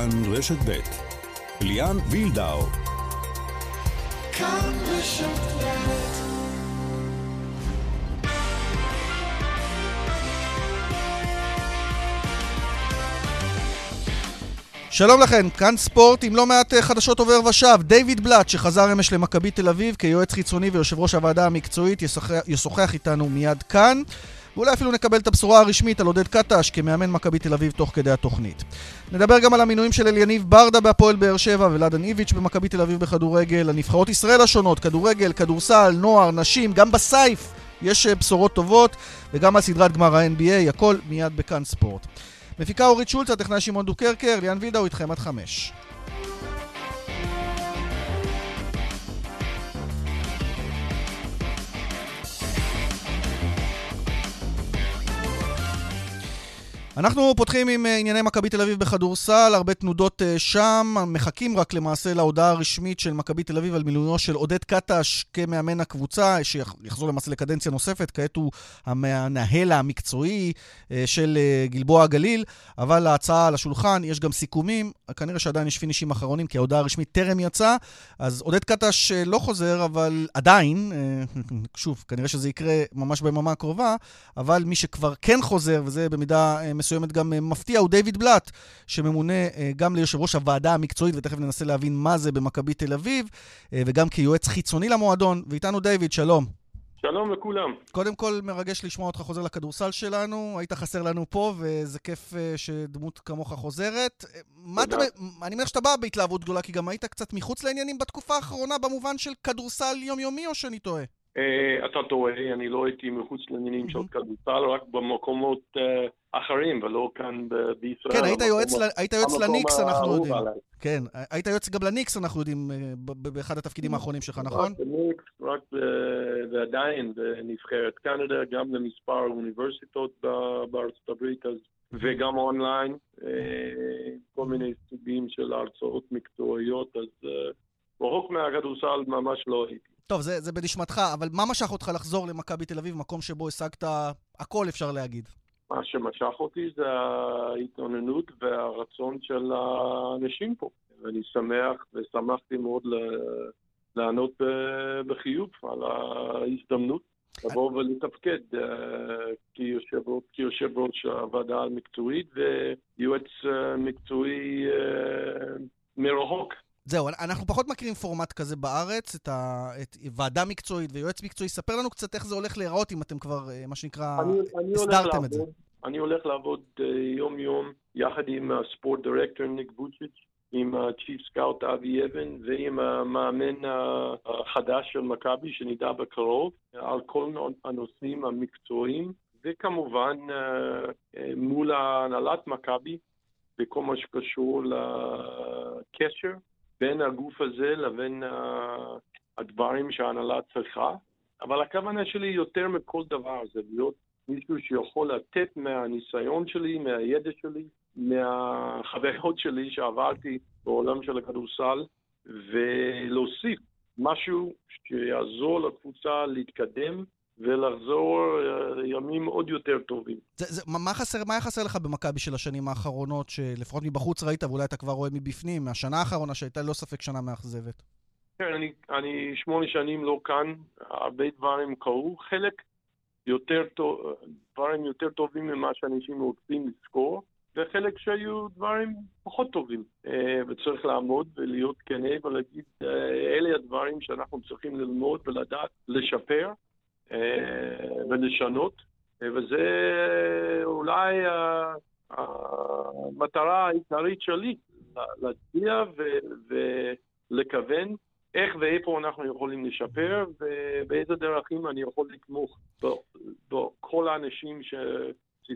כאן רשת ב' ליאן וילדאו כאן רשת ב' שלום לכם, כאן ספורט עם לא מעט אה, חדשות עובר ושב. דיוויד בלאט, שחזר אמש למכבי תל אביב כיועץ חיצוני ויושב ראש הוועדה המקצועית, ישוחח, ישוחח איתנו מיד כאן. ואולי אפילו נקבל את הבשורה הרשמית על עודד קטש כמאמן מכבי תל אביב תוך כדי התוכנית. נדבר גם על המינויים של אליניב ברדה בהפועל באר שבע ולאדן איביץ' במכבי תל אביב בכדורגל, על נבחרות ישראל השונות, כדורגל, כדורסל, נוער, נשים, גם בסייף יש אה, בשורות טובות, וגם על סדרת גמר ה-NBA, הכל מיד בכאן ספורט. מפיקה אורית שולץ, הטכנאי שמעון דוקרקר, ליאן וידאו איתכם עד חמש. אנחנו פותחים עם אה, ענייני מכבי תל אביב בכדורסל, הרבה תנודות אה, שם, מחכים רק למעשה להודעה הרשמית של מכבי תל אביב על מילויו של עודד קטש כמאמן הקבוצה, שיחזור למעשה לקדנציה נוספת, כעת הוא המנהל המקצועי אה, של גלבוע הגליל, אבל ההצעה על השולחן, יש גם סיכומים, כנראה שעדיין יש פינישים אחרונים, כי ההודעה הרשמית טרם יצאה, אז עודד קטש לא חוזר, אבל עדיין, שוב, כנראה שזה יקרה ממש ביממה הקרובה, אבל מי שכבר כן חוזר, וזה במידה מסוימת גם אה, מפתיע, הוא דיוויד בלאט, שממונה אה, גם ליושב ראש הוועדה המקצועית, ותכף ננסה להבין מה זה במכבי תל אביב, אה, וגם כיועץ חיצוני למועדון. ואיתנו דיוויד, שלום. שלום לכולם. קודם כל, מרגש לשמוע אותך חוזר לכדורסל שלנו. היית חסר לנו פה, וזה כיף שדמות כמוך חוזרת. מה אתה, אני מניח שאתה בא בהתלהבות גדולה, כי גם היית קצת מחוץ לעניינים בתקופה האחרונה, במובן של כדורסל יומיומי, או שאני טועה? אתה טועה, אני לא הייתי מחוץ לעניינים של כדורסל, רק במקומות אחרים, ולא כאן בישראל. כן, היית יועץ, ל... היית יועץ לניקס, אנחנו יודעים. עליי. כן, היית יועץ גם לניקס, אנחנו יודעים, אה, באחד התפקידים האחרונים שלך, נכון? רק לניקס, רק ועדיין בנבחרת קנדה, גם למספר אוניברסיטות בארצות הברית, אז, וגם אונליין, אה, כל מיני סוגים של הרצאות מקצועיות, אז אה, רחוק מהכדורסל ממש לא הייתי. טוב, זה, זה בנשמתך, אבל מה משך אותך לחזור למכבי תל אביב, מקום שבו השגת הכל, אפשר להגיד? מה שמשך אותי זה ההתעוננות והרצון של האנשים פה. ואני שמח ושמחתי מאוד לענות בחיוב על ההזדמנות לבוא ולתפקד אה, כיושב ראש הוועדה המקצועית ויועץ אה, מקצועי אה, מרחוק. זהו, אנחנו פחות מכירים פורמט כזה בארץ, את, ה, את ועדה מקצועית ויועץ מקצועי. ספר לנו קצת איך זה הולך להיראות אם אתם כבר, מה שנקרא, אני, הסדרתם אני את זה. אני הולך לעבוד אה, יום-יום יחד עם ה sport director ניק בוצ'יץ', עם ה chief scout אבי אבן ועם המאמן החדש של מכבי שנדע בקרוב על כל הנושאים המקצועיים וכמובן אה, מול הנהלת מכבי בכל מה שקשור לקשר בין הגוף הזה לבין הדברים שההנהלה צריכה אבל הכוונה שלי יותר מכל דבר זה להיות מישהו שיכול לתת מהניסיון שלי, מהידע שלי, מהחוויות שלי שעברתי בעולם של הכדורסל, ולהוסיף משהו שיעזור לקבוצה להתקדם ולחזור אה, ימים עוד יותר טובים. זה, זה, מה, חסר, מה היה חסר לך במכבי של השנים האחרונות, שלפחות מבחוץ ראית ואולי אתה כבר רואה מבפנים, מהשנה האחרונה שהייתה ללא ספק שנה מאכזבת? כן, אני, אני שמונה שנים לא כאן, הרבה דברים קרו, חלק יותר טוב, דברים יותר טובים ממה שאנשים רוצים לזכור, וחלק שהיו דברים פחות טובים. אה, וצריך לעמוד ולהיות כנה ולהגיד, אה, אלה הדברים שאנחנו צריכים ללמוד ולדעת לשפר ולשנות, וזה אולי המטרה העיקרית שלי, להצביע ולכוון איך ואיפה אנחנו יכולים לשפר ובאיזה דרכים אני יכול לתמוך בכל האנשים ש...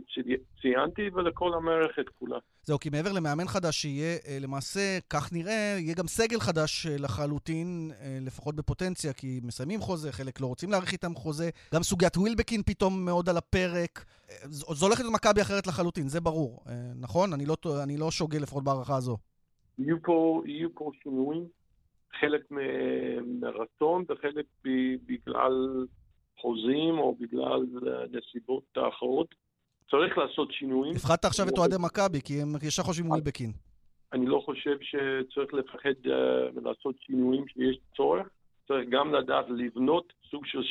שציינתי ולכל המערכת כולה. זהו, כי מעבר למאמן חדש שיהיה, אה, למעשה, כך נראה, יהיה גם סגל חדש אה, לחלוטין, אה, לפחות בפוטנציה, כי מסיימים חוזה, חלק לא רוצים להאריך איתם חוזה. גם סוגיית ווילבקין פתאום מאוד על הפרק. זו הולכת להיות מכבי אחרת לחלוטין, זה ברור, נכון? אני לא, אני לא שוגה לפחות בהערכה הזו. יהיו פה, יהיו פה שינויים. חלק מרצון וחלק בגלל חוזים או בגלל נסיבות אחרות. צריך לעשות שינויים. הפחדת עכשיו את אוהדי מכבי, כי הם ישר חושבים ווילבקין. אני לא חושב שצריך לפחד uh, לעשות שינויים שיש צורך. צריך גם לדעת לבנות סוג של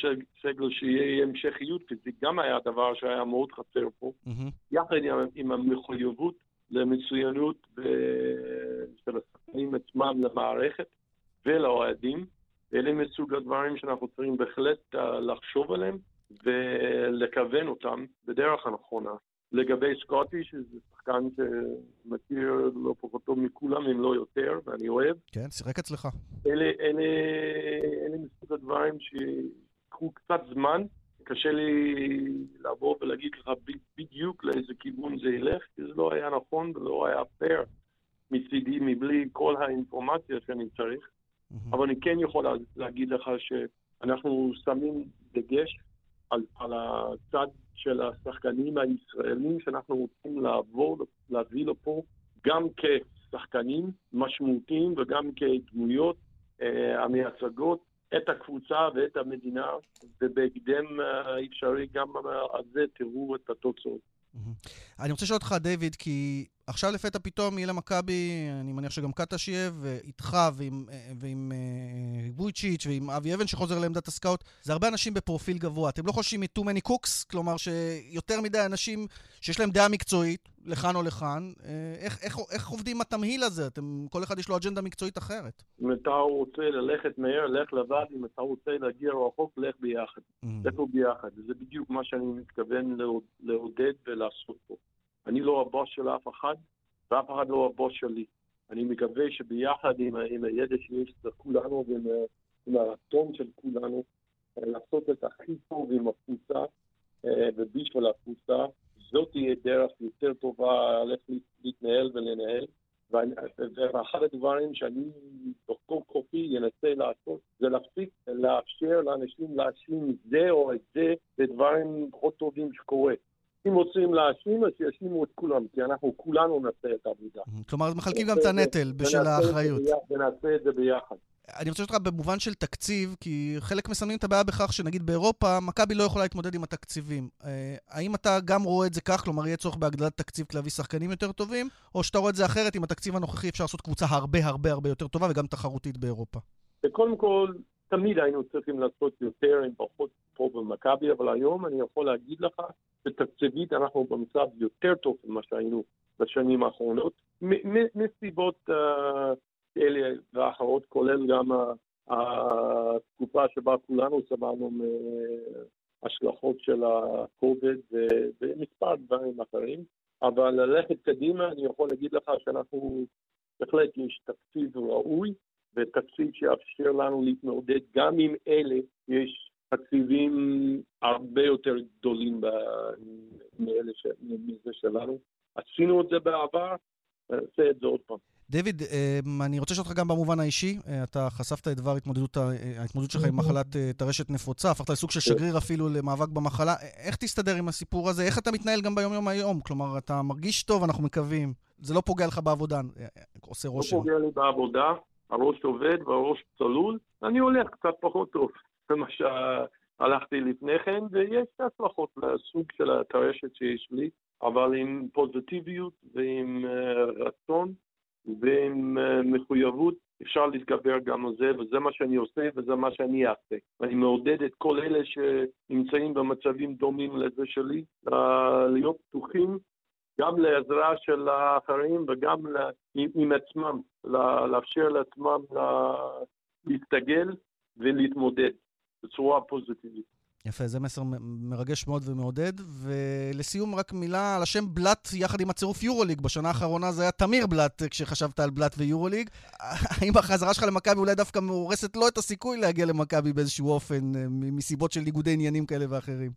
סגל שיהיה המשכיות, כי זה גם היה דבר שהיה מאוד חסר פה, mm-hmm. יחד עם, עם המחויבות למצוינות של השחקנים עצמם למערכת ולאוהדים. אלה מסוג הדברים שאנחנו צריכים בהחלט לחשוב עליהם ולכוון אותם בדרך הנכונה. לגבי סקוטי, שזה שחקן שמכיר לא פחות טוב מכולם, אם לא יותר, ואני אוהב. כן, שיחק אצלך. אלה, אלה, אלה מסוג הדברים שיקחו קצת זמן. קשה לי לבוא ולהגיד לך בדיוק לאיזה כיוון זה ילך, כי זה לא היה נכון ולא היה פייר מצידי מבלי כל האינפורמציה שאני צריך. Mm-hmm. אבל אני כן יכול להגיד לך שאנחנו שמים דגש על, על הצד של השחקנים הישראלים שאנחנו רוצים לעבור, להביא לפה גם כשחקנים משמעותיים וגם כדמויות אה, המייצגות את הקבוצה ואת המדינה, ובהקדם אה, אפשרי גם על זה תראו את התוצאות. אני רוצה לשאול אותך, דיוויד, כי עכשיו לפתע פתאום יהיה למכבי, אני מניח שגם קטש יהיה, ואיתך ועם, ועם uh, וויצ'יץ' ועם אבי אבן שחוזר לעמדת הסקאוט, זה הרבה אנשים בפרופיל גבוה. אתם לא חושבים מ-too many cooks? כלומר שיותר מדי אנשים שיש להם דעה מקצועית, לכאן או לכאן, אה, איך, איך, איך עובדים התמהיל הזה? אתם, כל אחד יש לו אג'נדה מקצועית אחרת. אם אתה רוצה ללכת מהר, לך לבד, אם אתה רוצה להגיע רחוק, לך ביחד. Mm. לכו ביחד. זה בדיוק מה שאני מתכוון לעודד ולעשות פה. אני לא הבוס של אף אחד, ואף אחד לא הבוס שלי. אני מקווה שביחד עם, עם הידע שיש לכולנו ועם עם הרצון של כולנו, אה, לעשות את הכי טוב עם הקבוצה אה, ובשביל הקבוצה, זאת תהיה דרך יותר טובה איך להתנהל ולנהל. ואחד הדברים שאני בכל כוחי אנסה לעשות זה להפסיק לאפשר לאנשים להאשים זה או את זה בדברים פחות טובים שקורה. אם רוצים להאשים, אז שיאשימו את כולם, כי אנחנו כולנו נעשה את העבודה. כלומר, מחלקים גם את הנטל בשל האחריות. ונעשה את זה ביחד. אני רוצה לשאול אותך במובן של תקציב, כי חלק מסמנים את הבעיה בכך שנגיד באירופה, מכבי לא יכולה להתמודד עם התקציבים. אה, האם אתה גם רואה את זה כך, כלומר יהיה צורך בהגדלת תקציב כדי להביא שחקנים יותר טובים, או שאתה רואה את זה אחרת, עם התקציב הנוכחי אפשר לעשות קבוצה הרבה הרבה הרבה יותר טובה וגם תחרותית באירופה? קודם כל, תמיד היינו צריכים לעשות יותר עם פחות פה במכבי, אבל היום אני יכול להגיד לך שתקציבית אנחנו במצב יותר טוב ממה שהיינו בשנים האחרונות, מסיבות uh, אלה ואחרות, כולל גם התקופה שבה כולנו סבלנו מהשלכות של ה-COVID ומספר דברים אחרים. אבל ללכת קדימה, אני יכול להגיד לך שאנחנו, בהחלט יש תקציב ראוי, ותקציב שיאפשר לנו להתמודד גם עם אלה, יש תקציבים הרבה יותר גדולים מאלה מזה שלנו. עשינו את זה בעבר, נעשה את זה עוד פעם. דויד, אמ, אני רוצה לשאול אותך גם במובן האישי. אה, אתה חשפת את דבר התמודדות, אה, ההתמודדות שלך עם מחלת אה, טרשת נפוצה, הפכת לסוג של שגריר אפילו למאבק במחלה. איך תסתדר עם הסיפור הזה? איך אתה מתנהל גם ביום-יום היום? כלומר, אתה מרגיש טוב, אנחנו מקווים. זה לא פוגע לך בעבודה, עושה לא רושם. לא פוגע לי בעבודה, הראש עובד והראש צלול. אני הולך קצת פחות טוב ממה שהלכתי לפני כן, ויש הצלחות לסוג של הטרשת שיש לי, אבל עם פוזיטיביות ועם רצון. ועם אה, מחויבות אפשר להתגבר גם על זה, וזה מה שאני עושה וזה מה שאני אעשה. ואני מעודד את כל אלה שנמצאים במצבים דומים לזה שלי, אה, להיות פתוחים גם לעזרה של האחרים וגם עם, עם עצמם, לאפשר לעצמם להסתגל ולהתמודד בצורה פוזיטיבית. יפה, זה מסר מרגש מאוד ומעודד. ולסיום, רק מילה על השם בלאט יחד עם הצירוף יורוליג. בשנה האחרונה זה היה תמיר בלאט כשחשבת על בלאט ויורוליג. האם החזרה שלך למכבי אולי דווקא הורסת לו את הסיכוי להגיע למכבי באיזשהו אופן, מסיבות של ניגודי עניינים כאלה ואחרים?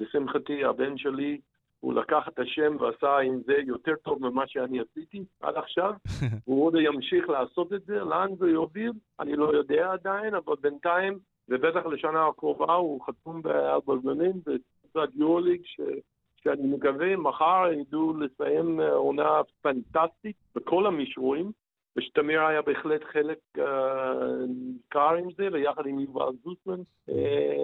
לשמחתי, הבן שלי, הוא לקח את השם ועשה עם זה יותר טוב ממה שאני עשיתי עד עכשיו. הוא עוד ימשיך לעשות את זה, לאן זה יוביל, אני לא יודע עדיין, אבל בינתיים ובטח לשנה הקרובה הוא חתום בארבע זמנים בקבוצת יורוליג, ש... שאני מקווה מחר ידעו לסיים עונה פנטסטית בכל המישורים, ושתמיר היה בהחלט חלק ניכר uh, עם זה, ויחד עם יובל זוסמן.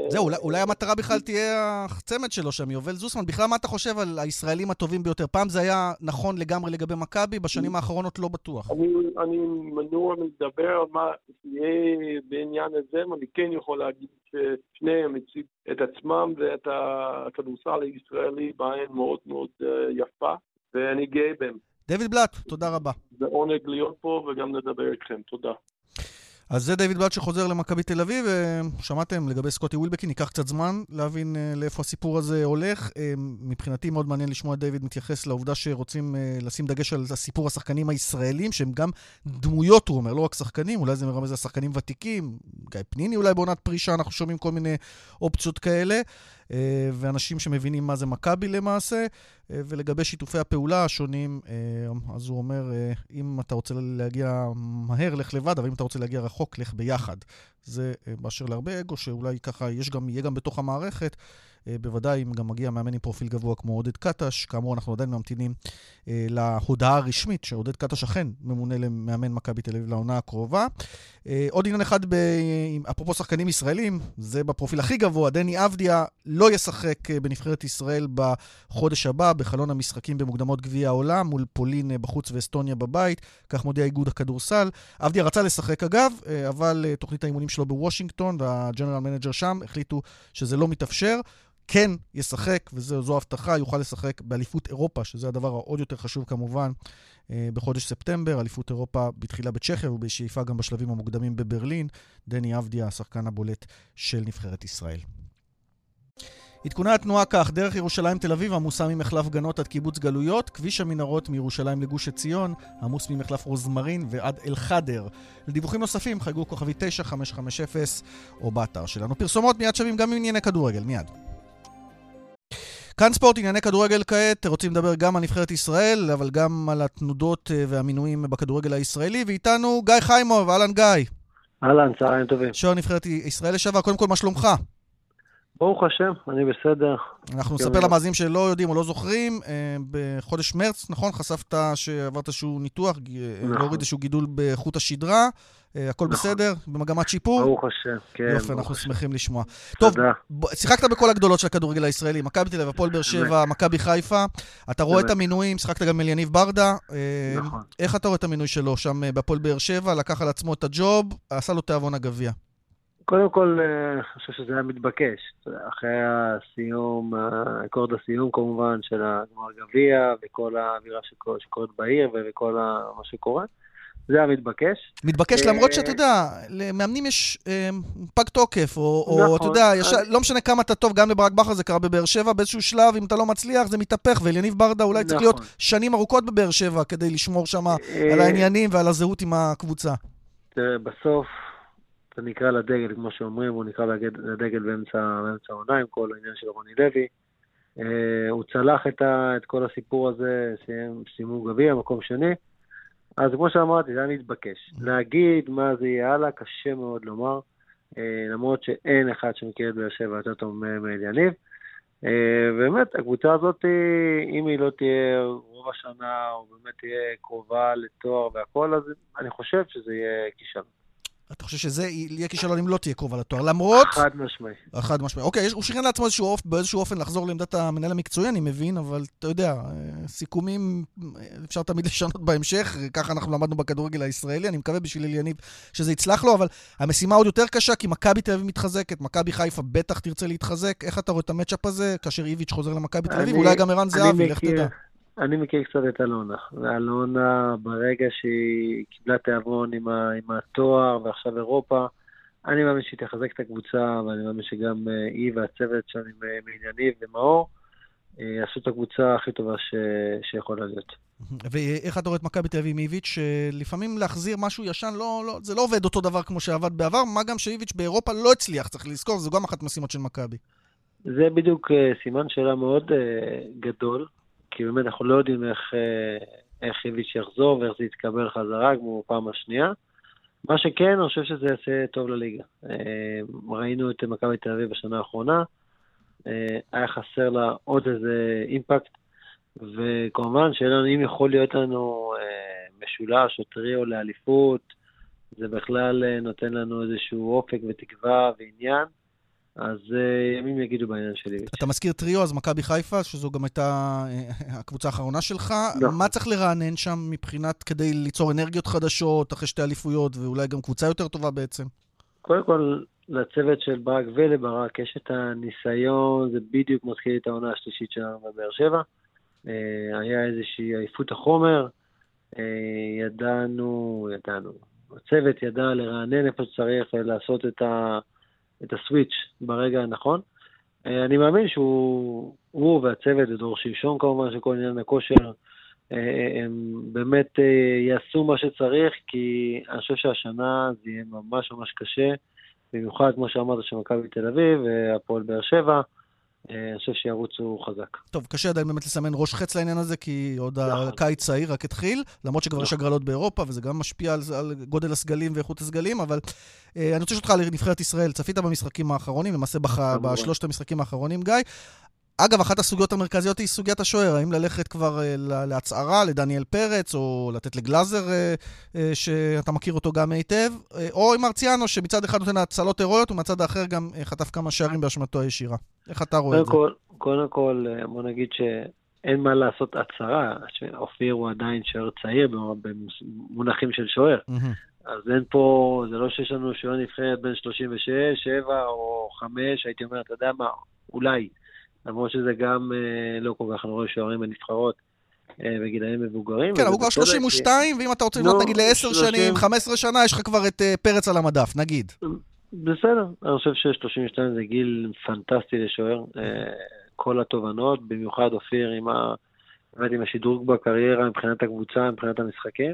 זהו, אולי, אולי המטרה בכלל תהיה הצמד שלו שם, יובל זוסמן. בכלל, מה אתה חושב על הישראלים הטובים ביותר? פעם זה היה נכון לגמרי לגבי מכבי, בשנים האחרונות לא בטוח. אני, אני מנוע מלדבר על מה יהיה בעניין הזה, אבל אני כן יכול להגיד ששניהם הציגו את עצמם ואת הכדורסל הישראלי בעין מאוד מאוד יפה, ואני גאה בהם. דויד בלאט, תודה רבה. זה עונג להיות פה וגם לדבר איתכם, תודה. אז זה דיוויד בלאט שחוזר למכבי תל אביב, שמעתם לגבי סקוטי ווילבקין, ייקח קצת זמן להבין לאיפה הסיפור הזה הולך. מבחינתי מאוד מעניין לשמוע את דיוויד מתייחס לעובדה שרוצים לשים דגש על הסיפור השחקנים הישראלים, שהם גם דמויות, הוא אומר, לא רק שחקנים, אולי זה מרמז על שחקנים ותיקים, גיא פניני אולי בעונת פרישה, אנחנו שומעים כל מיני אופציות כאלה. ואנשים שמבינים מה זה מכבי למעשה, ולגבי שיתופי הפעולה השונים, אז הוא אומר, אם אתה רוצה להגיע מהר, לך לבד, אבל אם אתה רוצה להגיע רחוק, לך ביחד. זה באשר להרבה אגו, שאולי ככה יש גם, יהיה גם בתוך המערכת. בוודאי אם גם מגיע מאמן עם פרופיל גבוה כמו עודד קטש, כאמור אנחנו עדיין ממתינים אה, להודעה הרשמית שעודד קטש אכן ממונה למאמן מכבי תל אביב לעונה הקרובה. אה, עוד עניין אחד, ב... אפרופו שחקנים ישראלים, זה בפרופיל הכי גבוה, דני אבדיה לא ישחק בנבחרת ישראל בחודש הבא, בחלון המשחקים במוקדמות גביע העולם, מול פולין בחוץ ואסטוניה בבית, כך מודיע איגוד הכדורסל. אבדיה רצה לשחק אגב, אבל תוכנית האימונים שלו בוושינגטון וה general manager שם החליטו שזה לא מתאפשר. כן ישחק, וזו הבטחה, יוכל לשחק באליפות אירופה, שזה הדבר העוד יותר חשוב כמובן, בחודש ספטמבר. אליפות אירופה בתחילה בצ'כיה ובשאיפה גם בשלבים המוקדמים בברלין. דני אבדיה, השחקן הבולט של נבחרת ישראל. עדכוני התנועה כך, דרך ירושלים תל אביב עמוסה ממחלף גנות עד קיבוץ גלויות, כביש המנהרות מירושלים לגוש עציון, עמוס ממחלף רוזמרין ועד אל-חדר. לדיווחים נוספים חייגו כוכבי 9550 או באתר שלנו. פרסומות מיד שווים גם עם ענייני כדורגל, מיד. כאן ספורט, ענייני כדורגל כעת, רוצים לדבר גם על נבחרת ישראל, אבל גם על התנודות והמינויים בכדורגל הישראלי, ואיתנו גיא חיימוב, אהלן גיא. אהלן, צהריים טובים. שוער נבחרת ישראל לשעבר, קודם כל, מה שלומך? ברוך השם, אני בסדר. אנחנו נספר למאזינים שלא יודעים או לא זוכרים, בחודש מרץ, נכון? חשפת שעברת איזשהו ניתוח, נכון. להוריד איזשהו גידול בחוט השדרה. הכל נכון. בסדר? במגמת שיפור? ברוך השם, כן. יופי, אנחנו שמחים לשמוע. טוב, שיחקת בכל הגדולות של הכדורגל הישראלי, מכבי תל אביב, הפועל באר שבע, מכבי חיפה. אתה רואה את המינויים, שיחקת גם עם יניב ברדה. נכון. איך אתה רואה את המינוי שלו שם בהפועל באר שבע? לקח על עצמו את הג'וב, עשה לו תיאבון הגביע. קודם כל, אני חושב שזה היה מתבקש. אחרי הסיום, אקורד הסיום כמובן של הגמר גביע, וכל האווירה שקורית בעיר, וכל מה שקורה. זה היה מתבקש. מתבקש למרות שאתה יודע, למאמנים יש פג תוקף, או אתה יודע, לא משנה כמה אתה טוב, גם לברק בכר זה קרה בבאר שבע, באיזשהו שלב, אם אתה לא מצליח, זה מתהפך, ואליניב ברדה אולי צריך להיות שנים ארוכות בבאר שבע כדי לשמור שם על העניינים ועל הזהות עם הקבוצה. תראה, בסוף, אתה נקרא לדגל, כמו שאומרים, הוא נקרא לדגל באמצע העונה עם כל העניין של רוני לוי. הוא צלח את כל הסיפור הזה, סיימו גביע, מקום שני. אז כמו שאמרתי, זה היה מתבקש. להגיד מה זה יהיה הלאה, קשה מאוד לומר, למרות שאין אחד שמכיר את באר שבע יותר טוב מאליניב. באמת, הקבוצה הזאת, אם היא לא תהיה רוב השנה, או באמת תהיה קרובה לתואר והכל, אז אני חושב שזה יהיה כישלון. אתה חושב שזה יהיה כישלון אם לא תהיה קרובה לתואר, למרות... חד משמעי. חד משמעי. אוקיי, הוא שכנע לעצמו איזשהו אופ... באיזשהו אופן לחזור לעמדת המנהל המקצועי, אני מבין, אבל אתה יודע, סיכומים אפשר תמיד לשנות בהמשך, ככה אנחנו למדנו בכדורגל הישראלי, אני מקווה בשביל אליניב שזה יצלח לו, אבל המשימה עוד יותר קשה, כי מכבי תל אביב מתחזקת, מכבי חיפה בטח תרצה להתחזק. איך אתה רואה את המצ'אפ הזה, כאשר איביץ' חוזר למכבי תל אביב? אולי גם ערן זהבי, לך תדע. אני מכיר קצת את אלונה, ואלונה ברגע שהיא קיבלה תיאבון עם, עם התואר ועכשיו אירופה, אני מאמין שהיא תחזק את הקבוצה, ואני מאמין שגם היא והצוות שם עם ענייניב ומאור, יעשו את הקבוצה הכי טובה ש... שיכולה להיות. ואיך אתה רואה את מכבי תל אביב עם איביץ', שלפעמים להחזיר משהו ישן, לא, לא, זה לא עובד אותו דבר כמו שעבד בעבר, מה גם שאיביץ' באירופה לא הצליח, צריך לזכור, זו גם אחת המשימות של מכבי. זה בדיוק סימן שאלה מאוד גדול, כי באמת אנחנו לא יודעים איך, איך איביץ' יחזור ואיך זה יתקבל חזרה, כמו פעם השנייה. מה שכן, אני חושב שזה יעשה טוב לליגה. ראינו את מכבי תל אביב בשנה האחרונה, היה חסר לה עוד איזה אימפקט, וכמובן שאלה אם יכול להיות לנו משולש או טריו לאליפות, זה בכלל אה, נותן לנו איזשהו אופק ותקווה ועניין. אז uh, ימים יגידו בעניין שלי. אתה מזכיר טריו, אז מכבי חיפה, שזו גם הייתה uh, הקבוצה האחרונה שלך. לא. מה צריך לרענן שם מבחינת, כדי ליצור אנרגיות חדשות, אחרי שתי אליפויות, ואולי גם קבוצה יותר טובה בעצם? קודם כל, לצוות של ברק ולברק יש את הניסיון, זה בדיוק מתחיל את העונה השלישית שלנו בבאר שבע. Uh, היה איזושהי עייפות החומר, ידענו, ידענו. הצוות ידע לרענן איפה שצריך ולעשות את ה... את הסוויץ' ברגע הנכון. אה, אני מאמין שהוא, הוא והצוות, ודור שמשון כמובן, שכל עניין הכושר, אה, הם באמת אה, יעשו מה שצריך, כי אני חושב שהשנה זה יהיה ממש ממש קשה, במיוחד, כמו שאמרת, שמכבי תל אביב והפועל באר שבע. אני חושב שירוצו חזק. טוב, קשה עדיין באמת לסמן ראש חץ לעניין הזה, כי עוד נכון. הקיץ צעיר רק התחיל, למרות שכבר יש נכון. הגרלות באירופה, וזה גם משפיע על, על גודל הסגלים ואיכות הסגלים, אבל אה, אני רוצה לשאול אותך על נבחרת ישראל. צפית במשחקים האחרונים, למעשה בח... בשלושת המשחקים האחרונים, גיא. אגב, אחת הסוגיות המרכזיות היא סוגיית השוער. האם ללכת כבר uh, להצהרה לדניאל פרץ, או לתת לגלאזר, uh, uh, שאתה מכיר אותו גם היטב, uh, או עם מרציאנו, שמצד אחד נותן הצלות הירואיות, ומצד האחר גם uh, חטף כמה שערים באשמתו הישירה. איך אתה רואה את זה? קודם כל, בוא נגיד שאין מה לעשות הצהרה. אופיר הוא עדיין שוער צעיר במונחים של שוער. אז אין פה, זה לא שיש לנו שוער נבחרת בין 36, 7 או 5, הייתי אומר, אתה יודע מה, אולי. למרות שזה גם אה, לא כל כך, רואה שוערים בנבחרות אה, בגילאים מבוגרים. כן, אבל הוא כבר 32, ואם אתה רוצה לבנות נגיד ל-10 שנים, 15 שנה, יש לך כבר את אה, פרץ על המדף, נגיד. בסדר, אני חושב ש-32 זה גיל פנטסטי לשוער. כל התובנות, במיוחד אופיר עם, ה... באמת עם השדרוג בקריירה מבחינת הקבוצה, מבחינת המשחקים.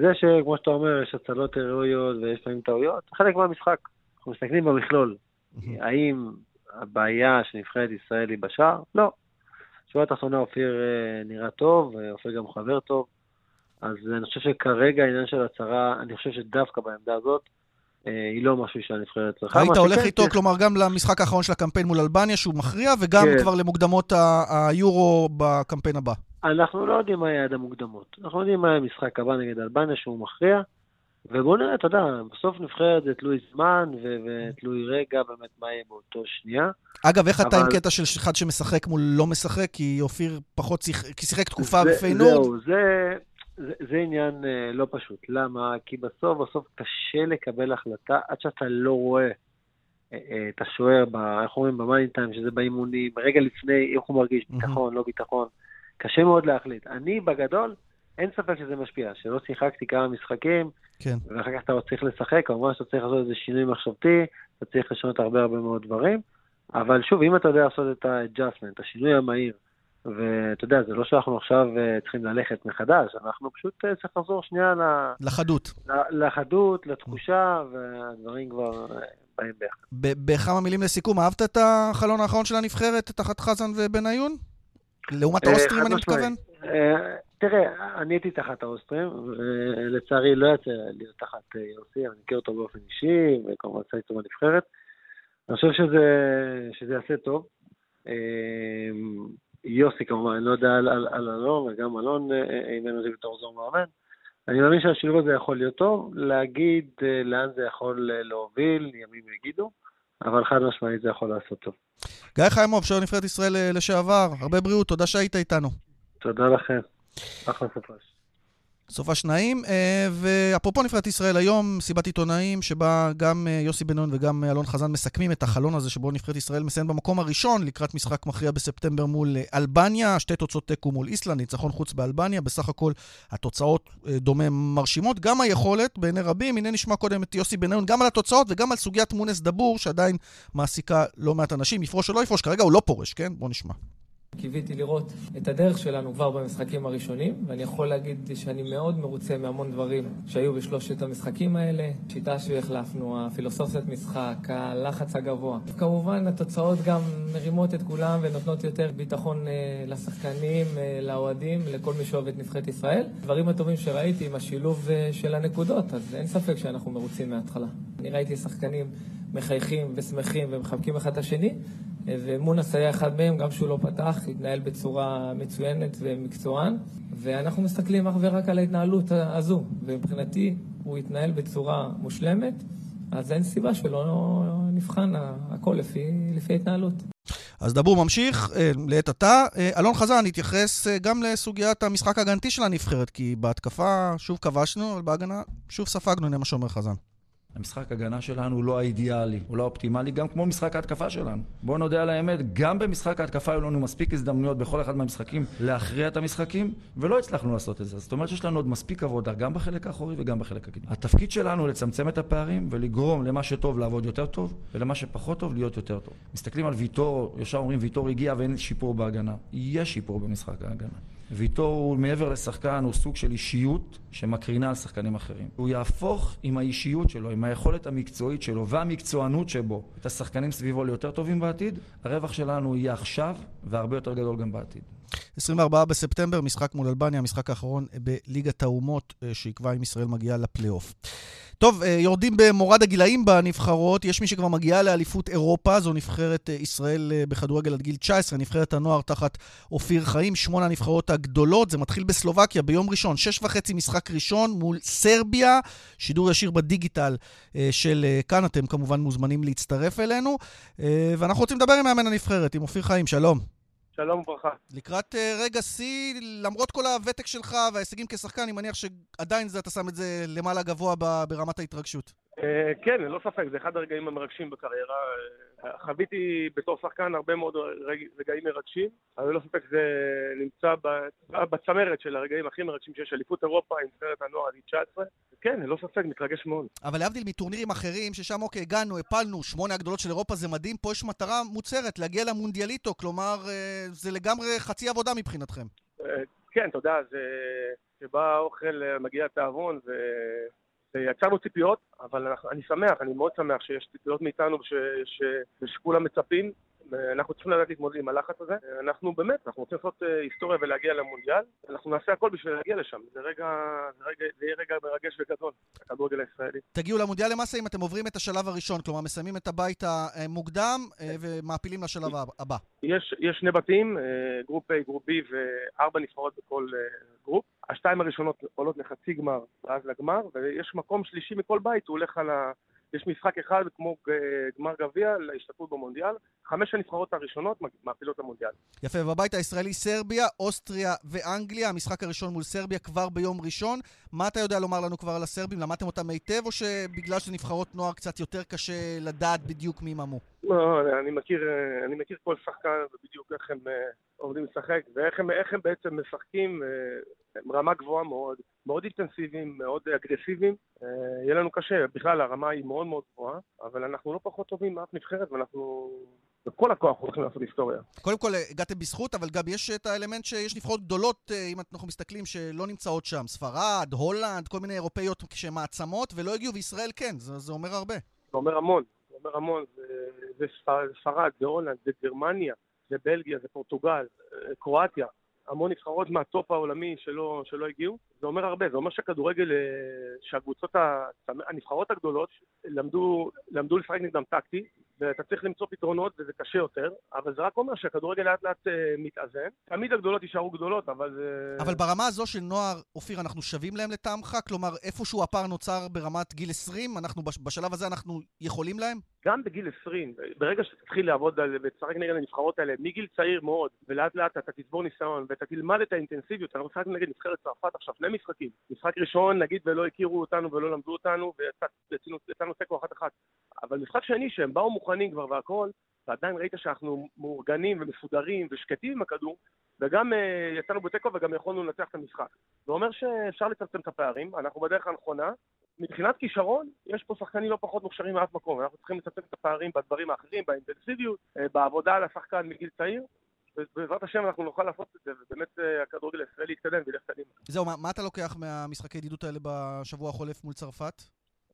זה שכמו שאתה אומר, יש הצלות הירואיות ויש לפעמים טעויות, חלק מהמשחק. אנחנו מסתכלים במכלול. האם הבעיה של נבחרת ישראל היא בשער? לא. בשורה התחתונה אופיר אה, נראה טוב, אופיר גם חבר טוב, אז אני חושב שכרגע העניין של הצהרה, אני חושב שדווקא בעמדה הזאת, אה, היא לא משהו שהנבחרת צריכה. היית הולך איתו, כלומר, גם למשחק האחרון של הקמפיין מול אלבניה, שהוא מכריע, וגם כן. כבר למוקדמות היורו בקמפיין הבא. אנחנו לא יודעים מה היעד המוקדמות. אנחנו יודעים מה המשחק הבא נגד אלבניה, שהוא מכריע. ובואו נראה, אתה יודע, בסוף נבחרת זה תלוי זמן ותלוי רגע באמת מה יהיה באותו שנייה. אגב, איך אבל... אתה עם קטע של אחד שמשחק מול לא משחק? כי אופיר פחות שיח... כי שיחק תקופה בפיינורד. זהו, זה, זה, זה עניין uh, לא פשוט. למה? כי בסוף, בסוף קשה לקבל החלטה עד שאתה לא רואה uh, uh, את השוער, איך אומרים, ב mind time, שזה באימונים, רגע לפני, איך הוא מרגיש, ביטחון, לא ביטחון. קשה מאוד להחליט. אני, בגדול, אין ספק שזה משפיע. שלא שיחקתי כמה משחקים, כן. ואחר כך אתה עוד צריך לשחק, כמובן שאתה צריך לעשות איזה שינוי מחשבתי, אתה צריך לשנות הרבה הרבה מאוד דברים, אבל שוב, אם אתה יודע לעשות את ה-adjustment, השינוי המהיר, ואתה יודע, זה לא שאנחנו עכשיו אה, צריכים ללכת מחדש, אנחנו פשוט אה, צריך לחזור שנייה ל... לחדות. לחדות, לתחושה, והדברים כבר uh, באים ביחד. בכמה מילים לסיכום, אהבת את החלון האחרון של הנבחרת, תחת חזן ובניון? לעומת האוסטרים, אני מתכוון? תראה, אני הייתי תחת האוסטרים, ולצערי לא יצא להיות תחת אה, יוסי, אני מכיר אותו באופן אישי, וכמובן יצא איתו בנבחרת. אני חושב שזה, שזה יעשה טוב. אה, יוסי כמובן, אני לא יודע על, על, על אלון, וגם אלון אימן אותי בתור זור מאמן. אני מאמין שהשילוב הזה יכול להיות טוב, להגיד אה, לאן זה יכול להוביל, ימים יגידו, אבל חד משמעית זה יכול לעשות טוב. גיא חיימוב, שוער נבחרת ישראל לשעבר, הרבה בריאות, תודה שהיית איתנו. תודה לכם. אחלה סופש. אה, ואפרופו נבחרת ישראל היום, מסיבת עיתונאים שבה גם אה, יוסי בן-נון וגם אלון חזן מסכמים את החלון הזה שבו נבחרת ישראל מסיים במקום הראשון לקראת משחק מכריע בספטמבר מול אה, אלבניה, שתי תוצאות תיקו מול איסלנד, ניצחון חוץ באלבניה, בסך הכל התוצאות דומה מרשימות. גם היכולת, בעיני רבים, הנה נשמע קודם את יוסי בן-נון גם על התוצאות וגם על סוגיית מונס דבור, שעדיין מעסיקה לא מעט אנשים, יפרוש או לא יפרוש, כרגע הוא לא פורש, כן? בואו נשמע. קיוויתי לראות את הדרך שלנו כבר במשחקים הראשונים, ואני יכול להגיד שאני מאוד מרוצה מהמון דברים שהיו בשלושת המשחקים האלה. שיטה שהחלפנו, הפילוסופיית משחק, הלחץ הגבוה. כמובן, התוצאות גם מרימות את כולם ונותנות יותר ביטחון אה, לשחקנים, אה, לאוהדים, לכל מי שאוהב את נבחרת ישראל. דברים הטובים שראיתי עם השילוב אה, של הנקודות, אז אין ספק שאנחנו מרוצים מההתחלה. אני ראיתי שחקנים מחייכים ושמחים ומחבקים אחד את השני, ומונס היה אחד מהם, גם שהוא לא פתח, התנהל בצורה מצוינת ומקצוען, ואנחנו מסתכלים אך ורק על ההתנהלות הזו, ומבחינתי הוא התנהל בצורה מושלמת, אז אין סיבה שלא נבחן הכל לפי, לפי ההתנהלות. אז דבור ממשיך, אה, לעת עתה. אה, אלון חזן התייחס אה, גם לסוגיית המשחק ההגנתי של הנבחרת, כי בהתקפה שוב כבשנו, אבל בהגנה שוב ספגנו, הנה מה שאומר חזן. המשחק הגנה שלנו הוא לא האידיאלי, הוא לא האופטימלי, גם כמו משחק ההתקפה שלנו. בואו נודה על האמת, גם במשחק ההתקפה היו לנו מספיק הזדמנויות בכל אחד מהמשחקים להכריע את המשחקים, ולא הצלחנו לעשות את זה. זאת אומרת שיש לנו עוד מספיק עבודה, גם בחלק האחורי וגם בחלק הקדמי. התפקיד שלנו לצמצם את הפערים ולגרום למה שטוב לעבוד יותר טוב, ולמה שפחות טוב להיות יותר טוב. מסתכלים על ויטור, ישר אומרים ויטור הגיע ואין שיפור בהגנה. יש שיפור במשחק ההגנה. ויטור הוא מעבר לשחקן, הוא סוג של אישיות שמקרינה על שחקנים אחרים. הוא יהפוך עם האישיות שלו, עם היכולת המקצועית שלו והמקצוענות שבו את השחקנים סביבו ליותר טובים בעתיד, הרווח שלנו יהיה עכשיו והרבה יותר גדול גם בעתיד. 24 בספטמבר, משחק מול אלבניה, המשחק האחרון בליגת האומות, אה, שיקבע אם ישראל מגיעה לפלייאוף. טוב, אה, יורדים במורד הגילאים בנבחרות, יש מי שכבר מגיעה לאליפות אירופה, זו נבחרת אה, ישראל בכדורגל עד גיל 19, נבחרת הנוער תחת אופיר חיים, שמונה הנבחרות הגדולות, זה מתחיל בסלובקיה ביום ראשון, שש וחצי משחק ראשון מול סרביה, שידור ישיר בדיגיטל של כאן, אתם כמובן מוזמנים להצטרף אלינו, ואנחנו רוצים לדבר עם מאמן הנבחרת, עם אופיר חיים, שלום. שלום וברכה. לקראת uh, רגע שיא, למרות כל הוותק שלך וההישגים כשחקן, אני מניח שעדיין זה, אתה שם את זה למעלה גבוה ברמת ההתרגשות. Uh, כן, ללא ספק, זה אחד הרגעים המרגשים בקריירה. Uh, חוויתי בתור שחקן הרבה מאוד רג... רגעים מרגשים, אבל ללא ספק זה נמצא בצמרת של הרגעים הכי מרגשים שיש, אליפות אירופה עם סרט הנוער עד 19. כן, ללא ספק, מתרגש מאוד. אבל להבדיל מטורנירים אחרים, ששם אוקיי, הגענו, הפלנו, שמונה הגדולות של אירופה זה מדהים, פה יש מטרה מוצהרת, להגיע למונדיאליטו, כלומר, זה לגמרי חצי עבודה מבחינתכם. כן, אתה יודע, זה... שבא האוכל, מגיע התיאבון, ו... ויצרנו ציפיות, אבל אני שמח, אני מאוד שמח שיש ציפיות מאיתנו ושכולם מצפים. אנחנו צריכים לדעת להתמודד עם הלחץ הזה. אנחנו באמת, אנחנו רוצים לעשות אה, היסטוריה ולהגיע למונדיאל. אנחנו נעשה הכל בשביל להגיע לשם. זה רגע, זה, רגע, זה יהיה רגע מרגש וגדול, הכדורגל הישראלי. תגיעו למונדיאל למעשה אם אתם עוברים את השלב הראשון, כלומר מסיימים את הבית המוקדם אה, ומעפילים לשלב הבא. יש, יש שני בתים, אה, group A, group B וארבע נבחרות בכל group. השתיים הראשונות עולות לחצי גמר ואז לגמר, ויש מקום שלישי מכל בית, הוא הולך על ה... יש משחק אחד כמו גמר גביע להשתתפות במונדיאל. חמש הנבחרות הראשונות מעפילות למונדיאל. יפה, ובבית הישראלי סרביה, אוסטריה ואנגליה. המשחק הראשון מול סרביה כבר ביום ראשון. מה אתה יודע לומר לנו כבר על הסרבים? למדתם אותם היטב, או שבגלל שזה נבחרות נוער קצת יותר קשה לדעת בדיוק מי ממו? לא, אני מכיר, אני מכיר כל שחקן ובדיוק איך הם אה, עומדים לשחק ואיך הם, הם בעצם משחקים אה, רמה גבוהה מאוד, מאוד אינטנסיביים, מאוד אגרסיביים. אה, יהיה לנו קשה, בכלל הרמה היא מאוד מאוד גבוהה, אבל אנחנו לא פחות טובים מאף נבחרת ואנחנו בכל הכוח הולכים לעשות היסטוריה. קודם כל הגעתם בזכות, אבל גם יש את האלמנט שיש נבחרות גדולות, אם אנחנו מסתכלים, שלא נמצאות שם. ספרד, הולנד, כל מיני אירופאיות שהן מעצמות, ולא הגיעו, וישראל כן, זה, זה אומר הרבה. זה אומר המון, זה אומר המון. זה, זה ספרד, זה הולנד, זה גרמניה, זה בלגיה, זה פורטוגל, קרואטיה. המון נבחרות מהטופ העולמי שלא, שלא הגיעו. זה אומר הרבה, זה אומר שהכדורגל, שהקבוצות, הנבחרות הגדולות למדו, למדו לשחק נגדם טקטי, ואתה צריך למצוא פתרונות וזה קשה יותר, אבל זה רק אומר שהכדורגל לאט לאט uh, מתאזן. תמיד הגדולות יישארו גדולות, אבל זה... אבל ברמה הזו של נוער, אופיר, אנחנו שווים להם לטעמך? כלומר, איפשהו הפער נוצר ברמת גיל 20, אנחנו בשלב הזה אנחנו יכולים להם? גם בגיל 20, ברגע שתתחיל לעבוד ותשחק נגד הנבחרות האלה, מגיל צעיר מאוד, ולאט לאט אתה תצבור ניסיון ואתה תלמד את האינטנסיביות, אנחנו משחקים נגד נבחרת צרפת עכשיו, שני משחקים. משחק ראשון, נגיד, ולא הכירו אותנו ולא למדו אותנו, ויצאנו תיקו אחת אחת. אבל משחק שני, שהם באו מוכנים כבר והכל, ועדיין ראית שאנחנו מאורגנים ומסודרים ושקטים עם הכדור, וגם uh, יצאנו בתיקו וגם יכולנו לנצח את המשחק. זה אומר שאפשר לצמצם את הפערים, אנחנו בדרך הנכונה. מבחינת כישרון, יש פה שחקנים לא פחות מוכשרים מאף מקום, אנחנו צריכים לצמצם את הפערים בדברים האחרים, באינטנסיביות, uh, בעבודה על השחקן מגיל צעיר, ובעזרת השם אנחנו נוכל לעשות את זה, ובאמת uh, הכדורגל הישראלי יתקדם וילך קדימה. זהו, מה, מה אתה לוקח מהמשחקי ידידות האלה בשבוע החולף מול צרפת?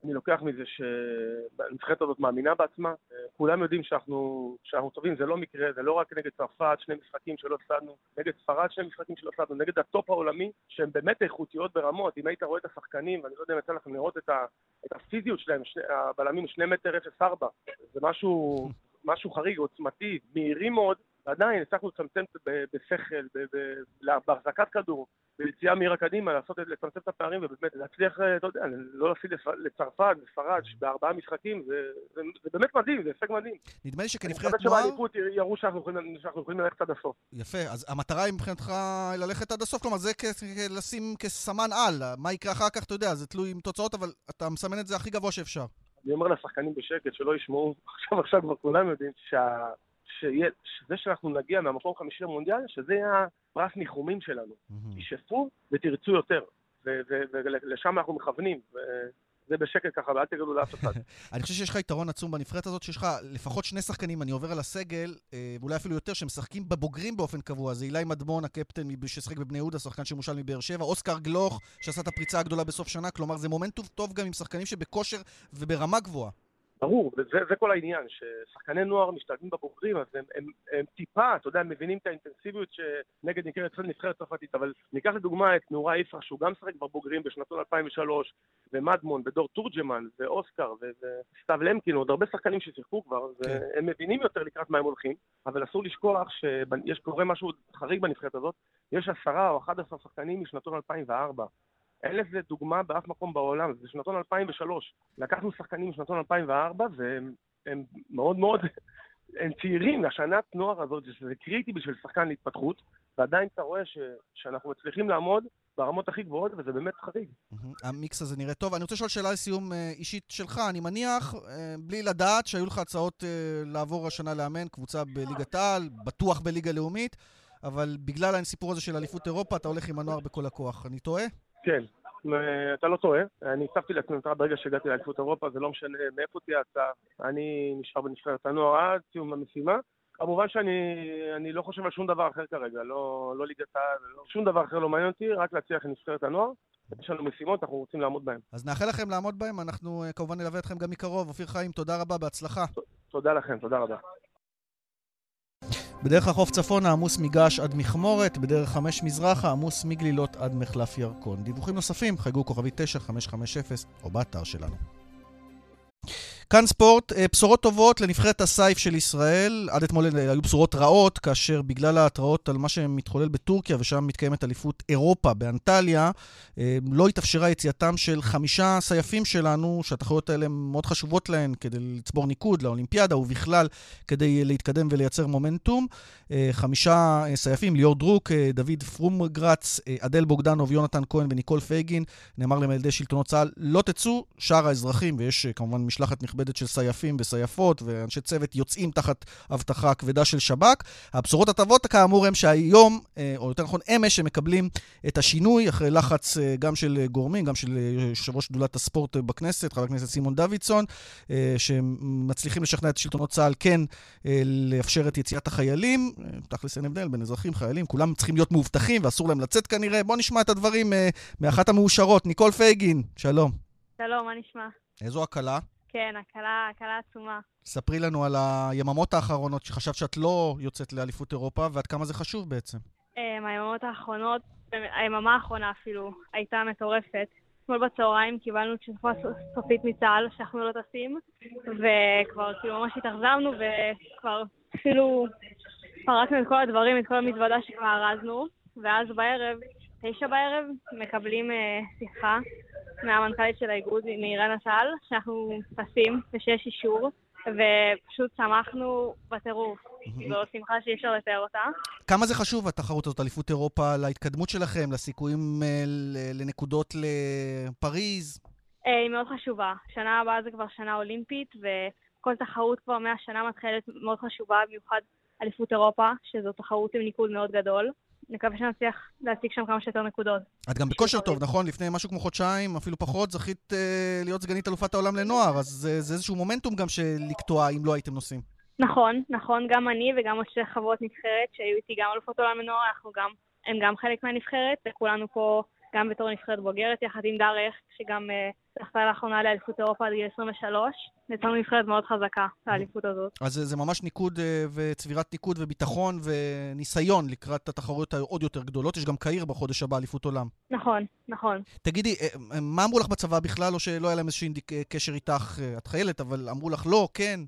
אני לוקח מזה שהנבחרת הזאת מאמינה בעצמה. כולם יודעים שאנחנו, שאנחנו טובים, זה לא מקרה, זה לא רק נגד צרפת, שני משחקים שלא הפסדנו, נגד ספרד, שני משחקים שלא הפסדנו, נגד הטופ העולמי, שהן באמת איכותיות ברמות. אם היית רואה את השחקנים, ואני לא יודע אם יצא לכם לראות את, ה, את הפיזיות שלהם, שני, הבלמים שני מטר אפס ארבע, זה משהו משהו חריג, עוצמתי, מהירים מאוד, ועדיין הצלחנו לצמצם בשכל, בהחזקת כדור, ביציאה מהירה קדימה, לעשות, לצמצם את הפערים ובאמת להצליח, אתה יודע, לא להפסיד לצרפת, לספרד, בארבעה משחקים, זה, זה, זה באמת מדהים, זה הישג מדהים. נדמה לי שכנבחרת נוער... אני מקווה שבאליפות יראו שאנחנו יכולים ללכת עד הסוף. יפה, אז המטרה היא מבחינתך ללכת עד הסוף, כלומר זה לשים כסמן על, מה יקרה אחר כך, אתה יודע, זה תלוי עם תוצאות, אבל אתה מסמן את זה הכי גבוה שאפשר. אני אומר לשחקנים בשקט, שלא ישמעו, עכשיו עכשיו כבר כולם יודעים שה... שזה שאנחנו נגיע מהמקום החמישי למונדיאל, שזה יהיה הפרס ניחומים שלנו. תשאפו ותרצו יותר, ולשם אנחנו מכוונים. זה בשקט ככה, ואל תגידו לאף אחד. אני חושב שיש לך יתרון עצום בנבחרת הזאת, שיש לך לפחות שני שחקנים, אני עובר על הסגל, אה, ואולי אפילו יותר, שמשחקים בבוגרים באופן קבוע. זה אילי מדמון, הקפטן ששיחק בבני יהודה, שחקן שמושל מבאר שבע, אוסקר גלוך, שעשה את הפריצה הגדולה בסוף שנה, כלומר זה מומנטום טוב גם עם שחקנים שבכושר וברמה גבוהה. ברור, וזה כל העניין, ששחקני נוער משתלבים בבוגרים, אז הם, הם, הם טיפה, אתה יודע, הם מבינים את האינטנסיביות שנגד נקראת נבחרת צרפתית, אבל ניקח לדוגמה את נורה יפרח, שהוא גם משחק בבוגרים בשנתון 2003, ומדמון, ודור תורג'מן, ואוסקר, וסתיו למקין, עוד הרבה שחקנים ששיחקו כבר, כן. והם מבינים יותר לקראת מה הם הולכים, אבל אסור לשכוח שיש קורה משהו חריג בנבחרת הזאת, יש עשרה או 11 שחקנים משנתון 2004. אין לזה דוגמה באף מקום בעולם, זה שנתון 2003. לקחנו שחקנים משנתון 2004 והם מאוד מאוד, הם צעירים, השנת נוער הזאת, שזה קריטי בשביל שחקן להתפתחות, ועדיין אתה רואה ש, שאנחנו מצליחים לעמוד ברמות הכי גבוהות, וזה באמת חריג. המיקס הזה נראה טוב. אני רוצה לשאול שאלה לסיום אה, אישית שלך. אני מניח, אה, בלי לדעת, שהיו לך הצעות אה, לעבור השנה לאמן קבוצה בליגת העל, בטוח בליגה לאומית, אבל בגלל הסיפור הזה של אליפות אירופה, אתה הולך עם הנוער בכל הכוח. אני טועה? כן, אתה לא טועה. אני הצבתי לעצמי מטרה ברגע שהגעתי לאליפות אירופה, זה לא משנה מאיפה תהיה ההצעה. אני נשאר בנבחרת הנוער עד סיום המשימה. כמובן שאני לא חושב על שום דבר אחר כרגע, לא, לא ליגת העל, לא, שום דבר אחר לא מעניין אותי, רק להצליח עם נבחרת הנוער. יש לנו משימות, אנחנו רוצים לעמוד בהן. אז נאחל לכם לעמוד בהן, אנחנו אה, כמובן נלווה אתכם גם מקרוב. אופיר חיים, תודה רבה, בהצלחה. תודה לכם, תודה רבה. בדרך החוף צפונה עמוס מגעש עד מכמורת, בדרך חמש מזרחה עמוס מגלילות עד מחלף ירקון. דיווחים נוספים, חייגו כוכבי 9550 או באתר שלנו. כאן ספורט, אה, בשורות טובות לנבחרת הסייף של ישראל. עד אתמול היו בשורות רעות, כאשר בגלל ההתראות על מה שמתחולל בטורקיה, ושם מתקיימת אליפות אירופה באנטליה, אה, לא התאפשרה יציאתם של חמישה סייפים שלנו, שהתחרויות האלה מאוד חשובות להן כדי לצבור ניקוד לאולימפיאדה, ובכלל כדי להתקדם ולייצר מומנטום. אה, חמישה סייפים, ליאור דרוק, דוד פרומגרץ, אדל בוגדנוב, יונתן כהן וניקול פייגין. נאמר להם על ידי שלטונות צה"ל, לא תצאו, שאר האזרחים, ויש כמובן משלחת. נכבדת של סייפים וסייפות, ואנשי צוות יוצאים תחת אבטחה כבדה של שב"כ. הבשורות הטובות, כאמור, הם שהיום, אה, או יותר נכון אמש, הם מקבלים את השינוי, אחרי לחץ אה, גם של גורמים, גם של אה, יושב ראש שדולת הספורט בכנסת, חבר הכנסת סימון דוידסון, שמצליחים לשכנע את שלטונות צה"ל כן לאפשר את יציאת החיילים. תכלס אין הבדל בין אזרחים, חיילים, כולם צריכים להיות מאובטחים ואסור להם לצאת כנראה. בואו נשמע את הדברים מאחת המאושרות, ניקול פייגין, שלום. שלום, מה נשמע? איזו הקלה? כן, הקלה, הקלה עצומה. ספרי לנו על היממות האחרונות שחשבת שאת לא יוצאת לאליפות אירופה, ועד כמה זה חשוב בעצם. Um, היממות האחרונות, היממה האחרונה אפילו, הייתה מטורפת. אתמול בצהריים קיבלנו תשובה סופית מצה"ל שאנחנו לא טסים, וכבר כאילו ממש התאכזבנו, וכבר אפילו פרקנו את כל הדברים, את כל המזוודה שכבר ארזנו, ואז בערב, תשע בערב, מקבלים uh, שיחה מהמנכ"לית של האיגוד, מאירן אטל, שאנחנו טסים ושיש אישור, ופשוט שמחנו בטירוף. זו שמחה שאי אפשר לתאר אותה. כמה זה חשוב, התחרות הזאת, אליפות אירופה, להתקדמות שלכם, לסיכויים אה, לנקודות לפריז? אה, היא מאוד חשובה. שנה הבאה זה כבר שנה אולימפית, וכל תחרות כבר מהשנה מתחילת מאוד חשובה, במיוחד אליפות אירופה, שזו תחרות עם ניקוד מאוד גדול. נקווה שנצליח להשיג שם כמה שיותר נקודות. את גם בכושר טוב, נכון? לפני משהו כמו חודשיים, אפילו פחות, זכית אה, להיות סגנית אלופת העולם לנוער, אז זה, זה איזשהו מומנטום גם לקטוע אם לא הייתם נוסעים. נכון, נכון, גם אני וגם עוד שתי חברות נבחרת שהיו איתי גם אלופות עולם לנוער, אנחנו גם, הם גם חלק מהנבחרת, וכולנו פה גם בתור נבחרת בוגרת, יחד עם דרך, שגם uh, זכתה לאחרונה לאליפות אירופה עד גיל 23. יצאנו נבחרת מאוד חזקה, לאליפות הזאת. אז זה, זה ממש ניקוד uh, וצבירת ניקוד וביטחון וניסיון לקראת התחרויות העוד יותר גדולות. יש גם קהיר בחודש הבא, אליפות עולם. נכון, נכון. תגידי, uh, מה אמרו לך בצבא בכלל, או שלא היה להם איזשהו קשר איתך? את חיילת, אבל אמרו לך לא, כן?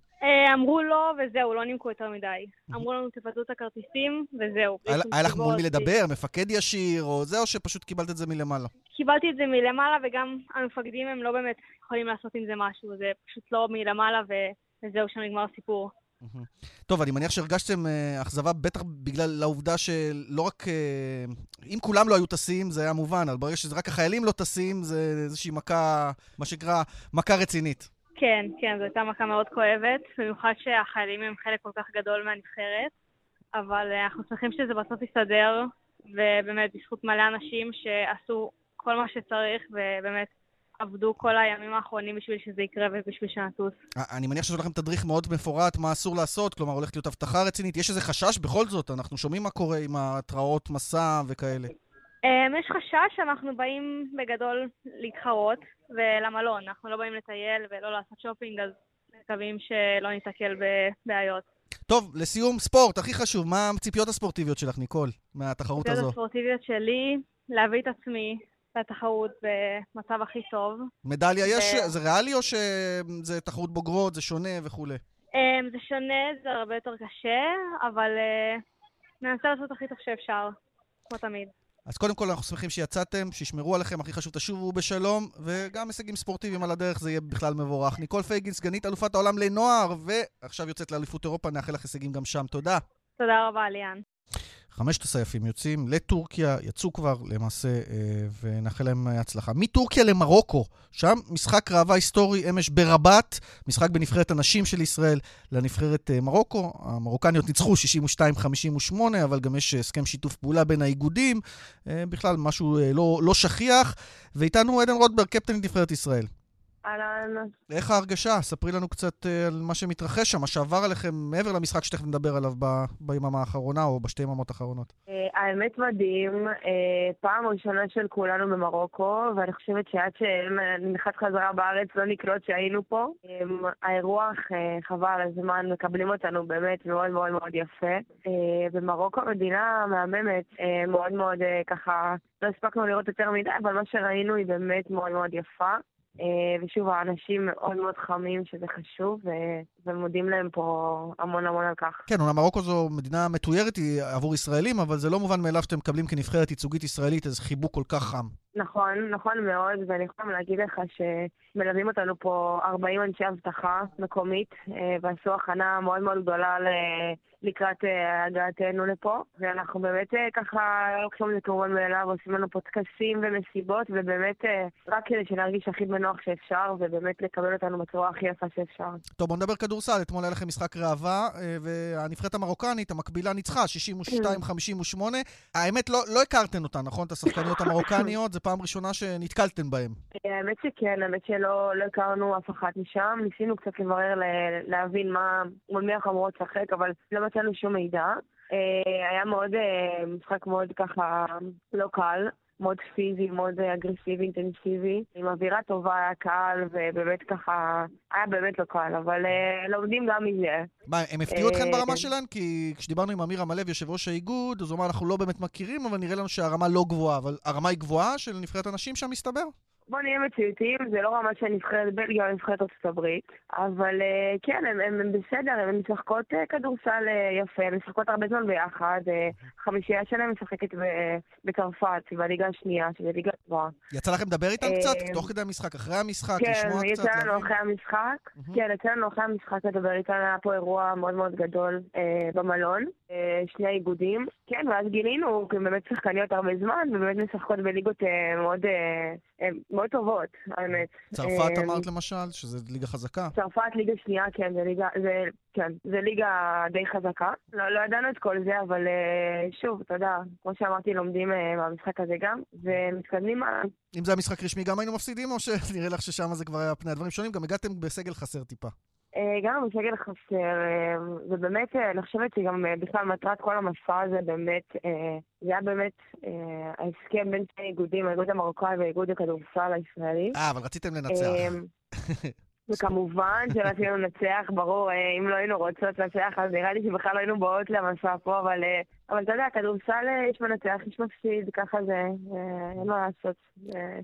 אמרו לא, וזהו, לא נימקו יותר מדי. אמרו לנו, תבטלו את הכרטיסים, וזהו. היה לך מול מי. לדבר, מפקד ישיר, או זה, או שפשוט קיבלת את זה מלמעלה? קיבלתי את זה מלמעלה, וגם המפקדים הם לא באמת יכולים לעשות עם זה משהו, זה פשוט לא מלמעלה, וזהו, שם נגמר הסיפור. טוב, אני מניח שהרגשתם אה, אכזבה, בטח בגלל העובדה שלא רק... אה, אם כולם לא היו טסים, זה היה מובן, אבל ברגע שזה רק החיילים לא טסים, זה איזושהי מכה, מה שנקרא, מכה רצינית. כן, כן, זו הייתה מכה מאוד כואבת, במיוחד שהחיילים הם חלק כל כך גדול מהנבחרת, אבל אה, אנחנו שמחים שזה בסוף יסתדר, ובאמת בזכות מלא אנשים שעשו כל מה שצריך, ובאמת עבדו כל הימים האחרונים בשביל שזה יקרה ובשביל שנטוס. א- אני מניח שיש לכם תדריך מאוד מפורט מה אסור לעשות, כלומר, הולכת להיות אבטחה רצינית. יש איזה חשש בכל זאת, אנחנו שומעים מה קורה עם התראות מסע וכאלה. אמ, יש חשש שאנחנו באים בגדול להתחרות, ולמלון, אנחנו לא באים לטייל ולא לעשות שופינג, אז מקווים שלא ניתקל בבעיות. טוב, לסיום, ספורט, הכי חשוב, מה הציפיות הספורטיביות שלך, ניקול, מהתחרות הציפיות הזו? הספורטיביות שלי, להביא את עצמי לתחרות במצב הכי טוב. מדליה יש, ו- זה ריאלי או שזה תחרות בוגרות, זה שונה וכולי? אמ, זה שונה, זה הרבה יותר קשה, אבל אה, ננסה לעשות הכי טוב שאפשר, כמו תמיד. אז קודם כל אנחנו שמחים שיצאתם, שישמרו עליכם, הכי חשוב תשובו בשלום, וגם הישגים ספורטיביים על הדרך, זה יהיה בכלל מבורך. ניקול פייגין, סגנית אלופת העולם לנוער, ועכשיו יוצאת לאליפות אירופה, נאחל לך הישגים גם שם. תודה. תודה רבה, ליאן. חמשת הסייפים יוצאים לטורקיה, יצאו כבר למעשה, אה, ונאחל להם אה, הצלחה. מטורקיה למרוקו, שם משחק ראווה היסטורי אמש ברבת, משחק בנבחרת הנשים של ישראל לנבחרת אה, מרוקו. המרוקניות ניצחו 62-58, אבל גם יש הסכם שיתוף פעולה בין האיגודים, בכלל משהו לא, לא שכיח. ואיתנו עדן רוטברג, קפטנית נבחרת ישראל. אהלן, איך ההרגשה? ספרי לנו קצת אה, על מה שמתרחש שם, מה שעבר עליכם מעבר למשחק שתכף נדבר עליו ב- ביממה האחרונה או בשתי יממות האחרונות. אה, האמת מדהים, אה, פעם ראשונה של כולנו במרוקו, ואני חושבת שעד שנחת חזרה בארץ לא נקלוט שהיינו פה. האירוח, חבל הזמן, מקבלים אותנו באמת מאוד מאוד מאוד יפה. במרוקו מדינה מהממת, מאוד מאוד ככה, לא הספקנו לראות יותר מדי, אבל מה שראינו היא באמת מאוד מאוד יפה. אה, ושוב, האנשים מאוד מאוד חמים, שזה חשוב, ומודים להם פה המון המון על כך. כן, אומנם מרוקו זו מדינה מתוירת עבור ישראלים, אבל זה לא מובן מאליו שאתם מקבלים כנבחרת ייצוגית ישראלית איזה חיבוק כל כך חם. נכון, נכון מאוד, ואני יכולה להגיד לך שמלווים אותנו פה 40 אנשי אבטחה מקומית, אה, ועשו הכנה מאוד מאוד גדולה לקראת אה, הגעתנו לפה, ואנחנו באמת אה, ככה לא לוקחים את זה כמובן מאליו, עושים לנו פה טקסים ומסיבות, ובאמת רק כדי שנרגיש הכי בנוח שאפשר, ובאמת לקבל אותנו בצורה הכי יפה שאפשר. טוב, בואו נדבר כדורסל. אתמול היה לכם משחק ראווה, אה, והנבחרת המרוקנית, המקבילה, ניצחה 62-58. האמת, לא, לא הכרתן אותה, נכון? את השחקניות המרוקניות, זו פעם ראשונה שנתקלתן בהן. אה, האמת שכן, האמת שלא לא הכרנו אף אחת משם. ניסינו קצת לברר, להבין מה, מול מי אנחנו אמורות לשחק, אבל לא מצאנו שום מידע. אה, היה מאוד, משחק מאוד ככה לא קל. מאוד פיזי, מאוד אגרסיבי, אינטנסיבי, עם אווירה טובה, היה קל, ובאמת ככה, היה באמת לא קל, אבל אה, לומדים גם מזה. מה, הם הפתיעו אתכם אה, ברמה שלהן? כי כשדיברנו עם אמיר עמלב, יושב ראש האיגוד, אז הוא אמר, אנחנו לא באמת מכירים, אבל נראה לנו שהרמה לא גבוהה. אבל הרמה היא גבוהה של נבחרת הנשים שם, מסתבר? בוא נהיה מציאותיים, זה לא רמה של נבחרת בלגיה או נבחרת ארצות הברית, אבל אה, כן, הן- הן הן בסדר, הן משחקות אה, כדורסל אה, יפה, הן משחקות הרבה זמן ביחד, אה, החמישייה שלהן משחקת בצרפת, בליגה השנייה, שזה ליגה טובה. יצא לכם לדבר איתם אה, קצת? תוך כדי המשחק, אחרי המשחק, כן, לשמוע קצת? יצא לנו? אחרי המשחק, מהמם. כן, יצא לנו אחרי המשחק לדבר איתנו, היה פה אירוע מאוד מאוד גדול אה, במלון, אה, שני האיגודים, כן, ואז גילינו, כי באמת שחקניות הרבה זמן, ובאמת משחקות בליגות אה, מאוד, אה, מאוד טובות, האמת. צרפת אה, אמרת למשל, שזו ליגה חזקה. צרפת ליגה שנייה, כן, זה ליגה, זה, כן, זה ליגה די חזקה. לא, לא ידענו את כל זה, אבל אה, שוב, אתה יודע, כמו שאמרתי, לומדים אה, מהמשחק הזה גם, ומתקדמים הלאה. אם זה היה משחק רשמי, גם היינו מפסידים, או שנראה לך ששם זה כבר היה פני הדברים שונים? גם הגעתם בסגל חסר טיפה. אה, גם בסגל חסר, אה, ובאמת, אה, אני חושבת שגם בכלל מטרת כל המסע הזה באמת, זה היה באמת ההסכם בין שני איגודים, האיגוד המרוקאי והאיגוד הכדורסל הישראלי. אה, אבל רציתם לנצח. וכמובן שרצינו לנצח, ברור, אם לא היינו רוצות לנצח, אז נראה לי שבכלל לא היינו באות למסע פה, אבל, אבל אתה יודע, כדורסל יש מנצח, יש מפסיד, ככה זה, אין מה לעשות,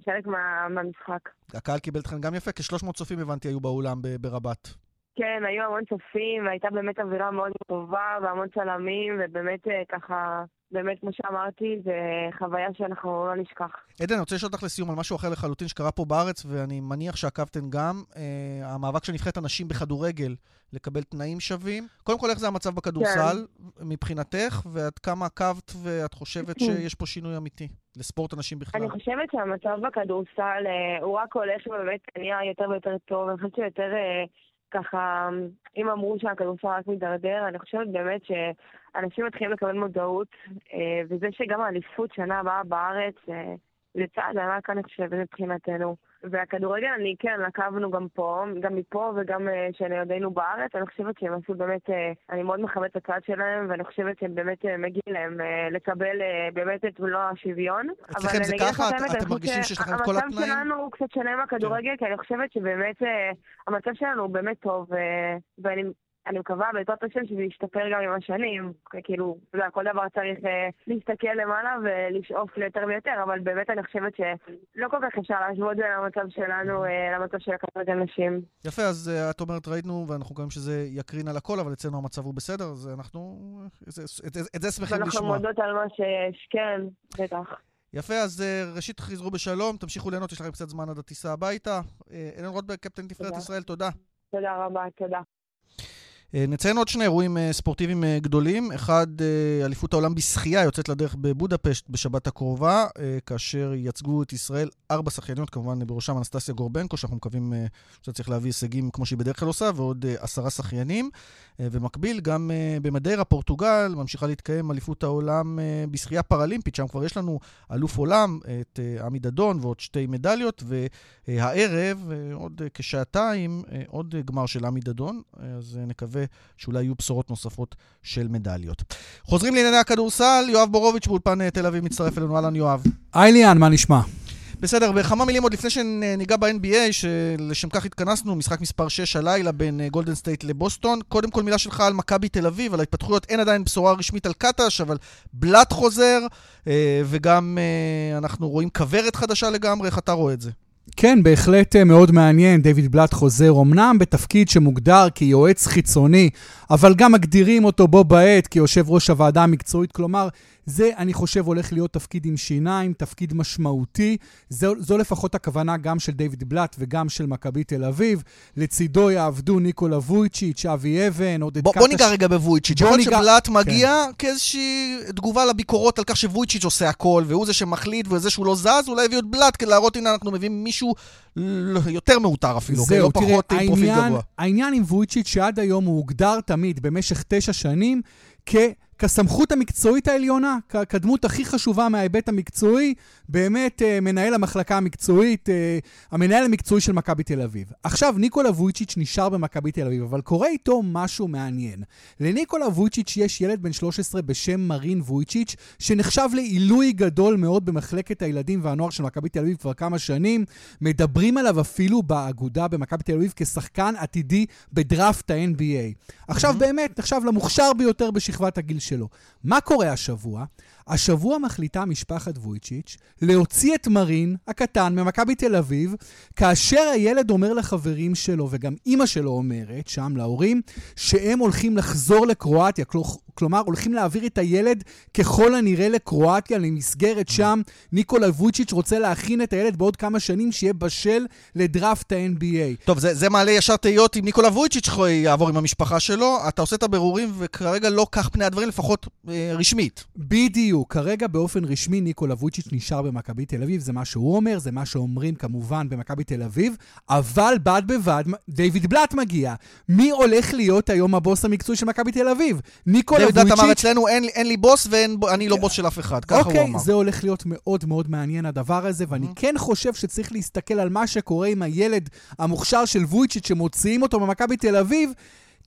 חלק מה, מהמשחק. הקהל קיבל אתכם גם יפה, כ-300 צופים הבנתי היו באולם ברבת. כן, היו המון צופים, והייתה באמת אווירה מאוד טובה, והמון צלמים, ובאמת אה, ככה, באמת, כמו שאמרתי, זה חוויה שאנחנו לא נשכח. עדן, אני רוצה לשאול אותך לסיום על משהו אחר לחלוטין שקרה פה בארץ, ואני מניח שעקבתן גם, אה, המאבק של נבחרת הנשים בכדורגל לקבל תנאים שווים. קודם כל, איך זה המצב בכדורסל כן. מבחינתך, ועד כמה עקבת ואת חושבת שיש פה שינוי אמיתי לספורט הנשים בכלל? אני חושבת שהמצב בכדורסל אה, הוא רק הולך ובאמת נהיה יותר ויותר טוב, אני חושבת שיותר... אה, ככה, אם אמרו שהכדורסל רק מידרדר, אני חושבת באמת שאנשים מתחילים לקבל מודעות, אה, וזה שגם האליפות שנה הבאה בארץ, אה, זה צעד ענק, אני חושבת, מבחינתנו. והכדורגל, אני כן, עקבנו גם פה, גם מפה וגם uh, שלידינו בארץ. אני חושבת שהם עשו באמת, uh, אני מאוד מכבדת את הצד שלהם, ואני חושבת שהם באמת uh, מגיע להם לקבל באמת את מלוא השוויון. אצלכם זה ככה? את, אתם מרגישים שיש לכם את כל התנאים? המצב שלנו הוא קצת שונה מהכדורגל, כן. כי אני חושבת שבאמת המצב שלנו הוא באמת טוב, ואני אני מקווה בעזרת השם שזה ישתפר גם עם השנים. כאילו, אתה יודע, כל דבר צריך אה, להסתכל למעלה ולשאוף ליותר ויותר, אבל באמת אני חושבת שלא כל כך אפשר להשוות בין המצב שלנו אה, למצב של הכדורגל נשים. יפה, אז אה, את אומרת, ראינו, ואנחנו מקווים שזה יקרין על הכל, אבל אצלנו המצב הוא בסדר, אז אנחנו... את, את, את זה שמחים לשמוע. ואנחנו מודות על מה שיש, כן, בטח. יפה, אז ראשית חזרו בשלום, תמשיכו ליהנות, יש לכם קצת זמן עד הטיסה הביתה. אלן רוטברג, קפטן נבחרת ישראל, תודה. תודה רבה, תודה. אה, נציין עוד שני אירועים אה, ספורטיביים אה, גדולים. אחד, אליפות העולם בשחייה יוצאת לדרך בבודפשט בשבת הקרובה, כאשר ייצגו את ישראל ארבע שחייניות, כמובן בראשם אנסטסיה גורבנקו, שאנחנו מקווים שאתה צריך להביא הישגים כמו שהיא בדרך כלל עושה, ועוד עשרה שחיינים. ובמקביל, גם במדיירה, פורטוגל, ממשיכה להתקיים אליפות העולם בשחייה פראלימפית, שם כבר יש לנו אלוף עולם, את עמי דדון ועוד שתי מדליות, והערב, עוד כשעתיים, עוד גמר של עמי דדון, אז נקווה שאולי יהיו בשורות נוספות של מדליות. חוזרים לענייני הכדורסל, יואב בורוביץ' באולפן אה, תל אביב מצטרף אלינו, אהלן יואב. היי ליאן, מה נשמע? בסדר, בכמה מילים עוד לפני שניגע ב-NBA, שלשם כך התכנסנו, משחק מספר 6 הלילה בין גולדן אה, סטייט לבוסטון. קודם כל מילה שלך על מכבי תל אביב, על ההתפתחויות, אין עדיין בשורה רשמית על קטש, אבל בלאט חוזר, אה, וגם אנחנו רואים כוורת חדשה לגמרי, איך אתה רואה את זה? כן, בהחלט אה, מאוד מעניין. דיוויד בלאט חוזר אמנם בתפקיד שמוגדר כיועץ חיצוני, אבל גם מגדירים אותו בו בעת כיושב ראש הוועדה המקצועית. כלומר, זה, אני חושב, הולך להיות תפקיד עם שיניים, תפקיד משמעותי. זו, זו לפחות הכוונה גם של דיוויד בלאט וגם של מכבי תל אביב. לצידו יעבדו ניקולה וויצ'יץ', אבי אבן, עודד קטש. בוא ניגע רגע בוויצ'יץ'. יכול להיות שבלאט מגיע כן. כאיזושהי תגובה לביקורות על כך שוויצ'יץ' עושה הכל, והוא זה שמחליט, וזה שהוא לא זז, אולי הביאו את בלאט כדי להראות, הנה, אנחנו מביאים מישהו יותר מעוטר אפילו, זהו, לא תראה, פחות העניין, פרופיל גבוה. העניין עם וויצ'יץ' שעד היום הוא הוגדר תמיד במשך תשע שנים כ... כסמכות המקצועית העליונה, כדמות הכי חשובה מההיבט המקצועי, באמת uh, מנהל המחלקה המקצועית, uh, המנהל המקצועי של מכבי תל אביב. עכשיו, ניקולה וויצ'יץ' נשאר במכבי תל אביב, אבל קורה איתו משהו מעניין. לניקולה וויצ'יץ' יש ילד בן 13 בשם מרין וויצ'יץ', שנחשב לעילוי גדול מאוד במחלקת הילדים והנוער של מכבי תל אביב כבר כמה שנים. מדברים עליו אפילו באגודה במכבי תל אביב כשחקן עתידי בדראפט ה-NBA. עכשיו, mm-hmm. באמת, נחשב למוכשר ביותר בשכבת הגיל שלו. מה קורה השבוע? השבוע מחליטה משפחת וויצ'יץ' להוציא את מרין הקטן ממכבי תל אביב, כאשר הילד אומר לחברים שלו, וגם אימא שלו אומרת, שם להורים, שהם הולכים לחזור לקרואטיה. כלומר, הולכים להעביר את הילד ככל הנראה לקרואטיה, למסגרת שם. ניקולה וויצ'יץ' רוצה להכין את הילד בעוד כמה שנים, שיהיה בשל לדראפט ה-NBA. טוב, זה, זה מעלה ישר תהיות אם ניקולה וויצ'יץ' יעבור עם המשפחה שלו. אתה עושה את הבירורים, וכרגע לא כך פני הדברים, לפחות אה, רשמית. בדיוק. כרגע באופן רשמי ניקולה וויצ'יץ' נשאר במכבי תל אביב, זה מה שהוא אומר, זה מה שאומרים כמובן במכבי תל אביב, אבל בד בבד, דיוויד בלאט מגיע. מי הולך להיות היום הבוס המקצועי של מכבי תל אביב? ניקולה בלאט אמר אצלנו, אין, אין לי בוס ואני לא בוס של אף אחד, ככה אוקיי, הוא אמר. זה הולך להיות מאוד מאוד מעניין הדבר הזה, ואני mm-hmm. כן חושב שצריך להסתכל על מה שקורה עם הילד המוכשר של וויצ'יץ' שמוציאים אותו ממכבי תל אביב.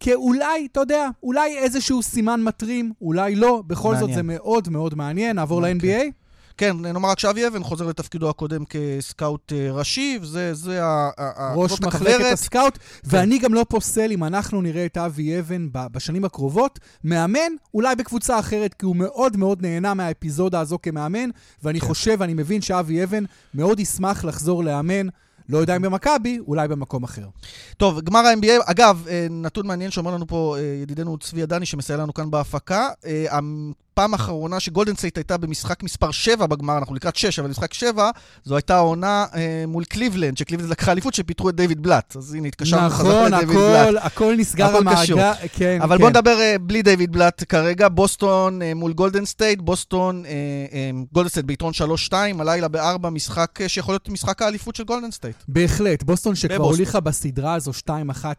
כאולי, אתה יודע, אולי איזשהו סימן מטרים, אולי לא. בכל מעניין. זאת זה מאוד מאוד מעניין. נעבור okay. אוקיי. ל-NBA? כן, נאמר רק שאבי אבן חוזר לתפקידו הקודם כסקאוט אה, ראשי, וזה זה ה... ראש מחלקת הסקאוט, כן. ואני גם לא פוסל אם אנחנו נראה את אבי אבן בשנים הקרובות, מאמן, אולי בקבוצה אחרת, כי הוא מאוד מאוד נהנה מהאפיזודה הזו כמאמן, ואני כן. חושב, אני מבין שאבי אבן מאוד ישמח לחזור לאמן לא יודע אם במכבי, אולי במקום אחר. טוב, גמר ה-NBA, אגב, אה, נתון מעניין שאומר לנו פה אה, ידידנו צבי עדני, שמסייע לנו כאן בהפקה. הפעם האחרונה שגולדן סטייט הייתה במשחק מספר 7 בגמר, אנחנו לקראת 6, אבל משחק 7, זו הייתה העונה אה, מול קליבלנד, שקליבלנד לקחה אליפות, שפיטרו את דיוויד בלאט. אז הנה, התקשרנו נכון, חזרה לדיוויד בלאט. הכל, הכל נסגר. המעגל. כן, אבל כן. בוא נדבר אה, בלי דיוויד בלאט כרגע. בוסטון אה, מול גולדן סטייט, בוסטון, אה, אה, גולדן סטייט ביתרון 3-2, הלילה בארבע, משחק אה, שיכול להיות משחק האליפות של גולדן סטייט. בהחלט, בוסטון שכבר בבוסטון. הוליכה בסדרה הזו 2-1,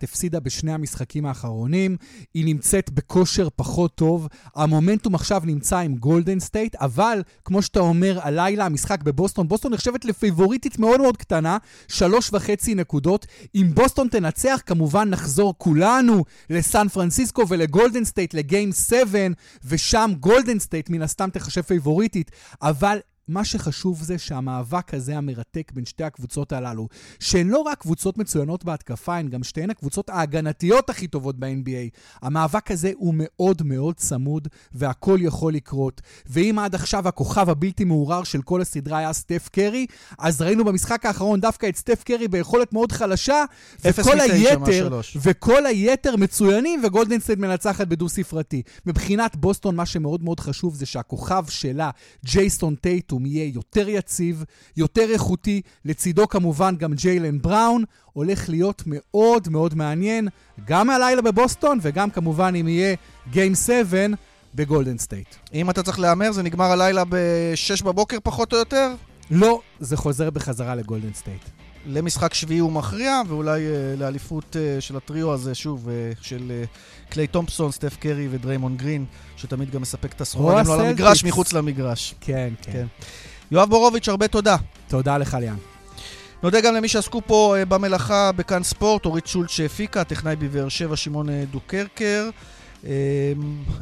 הפסידה בשני המשחקים האחרונים, היא נמצאת בכושר פחות טוב, המומנטום עכשיו נמצא עם גולדן סטייט, אבל כמו שאתה אומר, הלילה המשחק בבוסטון, בוסטון נחשבת לפייבוריטית מאוד מאוד קטנה, שלוש וחצי נקודות. אם בוסטון תנצח, כמובן נחזור כולנו לסן פרנסיסקו ולגולדן סטייט, ל game 7, ושם גולדן סטייט מן הסתם תחשב פייבוריטית, אבל מה שחשוב זה שהמאבק הזה המרתק בין שתי הקבוצות הללו, שהן לא רק קבוצות מצוינות בהתקפה, הן גם שתיהן הקבוצות ההגנתיות הכי טובות ב-NBA. המאבק הזה הוא מאוד מאוד צמוד, והכל יכול לקרות. ואם עד עכשיו הכוכב הבלתי מעורער של כל הסדרה היה סטף קרי, אז ראינו במשחק האחרון דווקא את סטף קרי ביכולת מאוד חלשה, וכל היתר. וכל היתר מצוינים, וגולדן סטייט מנצחת בדו-ספרתי. מבחינת בוסטון, מה שמאוד מאוד חשוב זה שהכוכב שלה, ג'ייסון טייטום, יהיה יותר יציב, יותר איכותי, לצידו כמובן גם ג'יילן בראון, הולך להיות מאוד מאוד מעניין, גם הלילה בבוסטון, וגם כמובן אם יהיה game 7 בגולדן סטייט. אם אתה צריך להמר, זה נגמר הלילה ב-6 בבוקר פחות או יותר. לא, זה חוזר בחזרה לגולדן סטייט. למשחק שביעי הוא מכריע, ואולי uh, לאליפות uh, של הטריו הזה, שוב, uh, של uh, קליי תומפסון, סטף קרי ודריימון גרין, שתמיד גם מספק את הסחורה, גם לא על. המגרש, מחוץ למגרש. כן, כן. כן. יואב בורוביץ', הרבה תודה. תודה לך, ליאן. נודה גם למי שעסקו פה uh, במלאכה בכאן ספורט, אורית שולט שהפיקה, טכנאי בבאר שבע, שמעון דוקרקר. אה,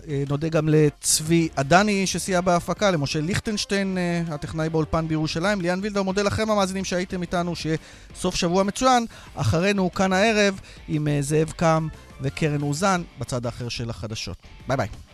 אה, נודה גם לצבי עדני שסייע בהפקה, למשה ליכטנשטיין, אה, הטכנאי באולפן בירושלים, ליאן וילדאו, מודה לכם המאזינים שהייתם איתנו, שיהיה סוף שבוע מצוין. אחרינו כאן הערב עם אה, זאב קם וקרן אוזן בצד האחר של החדשות. ביי ביי.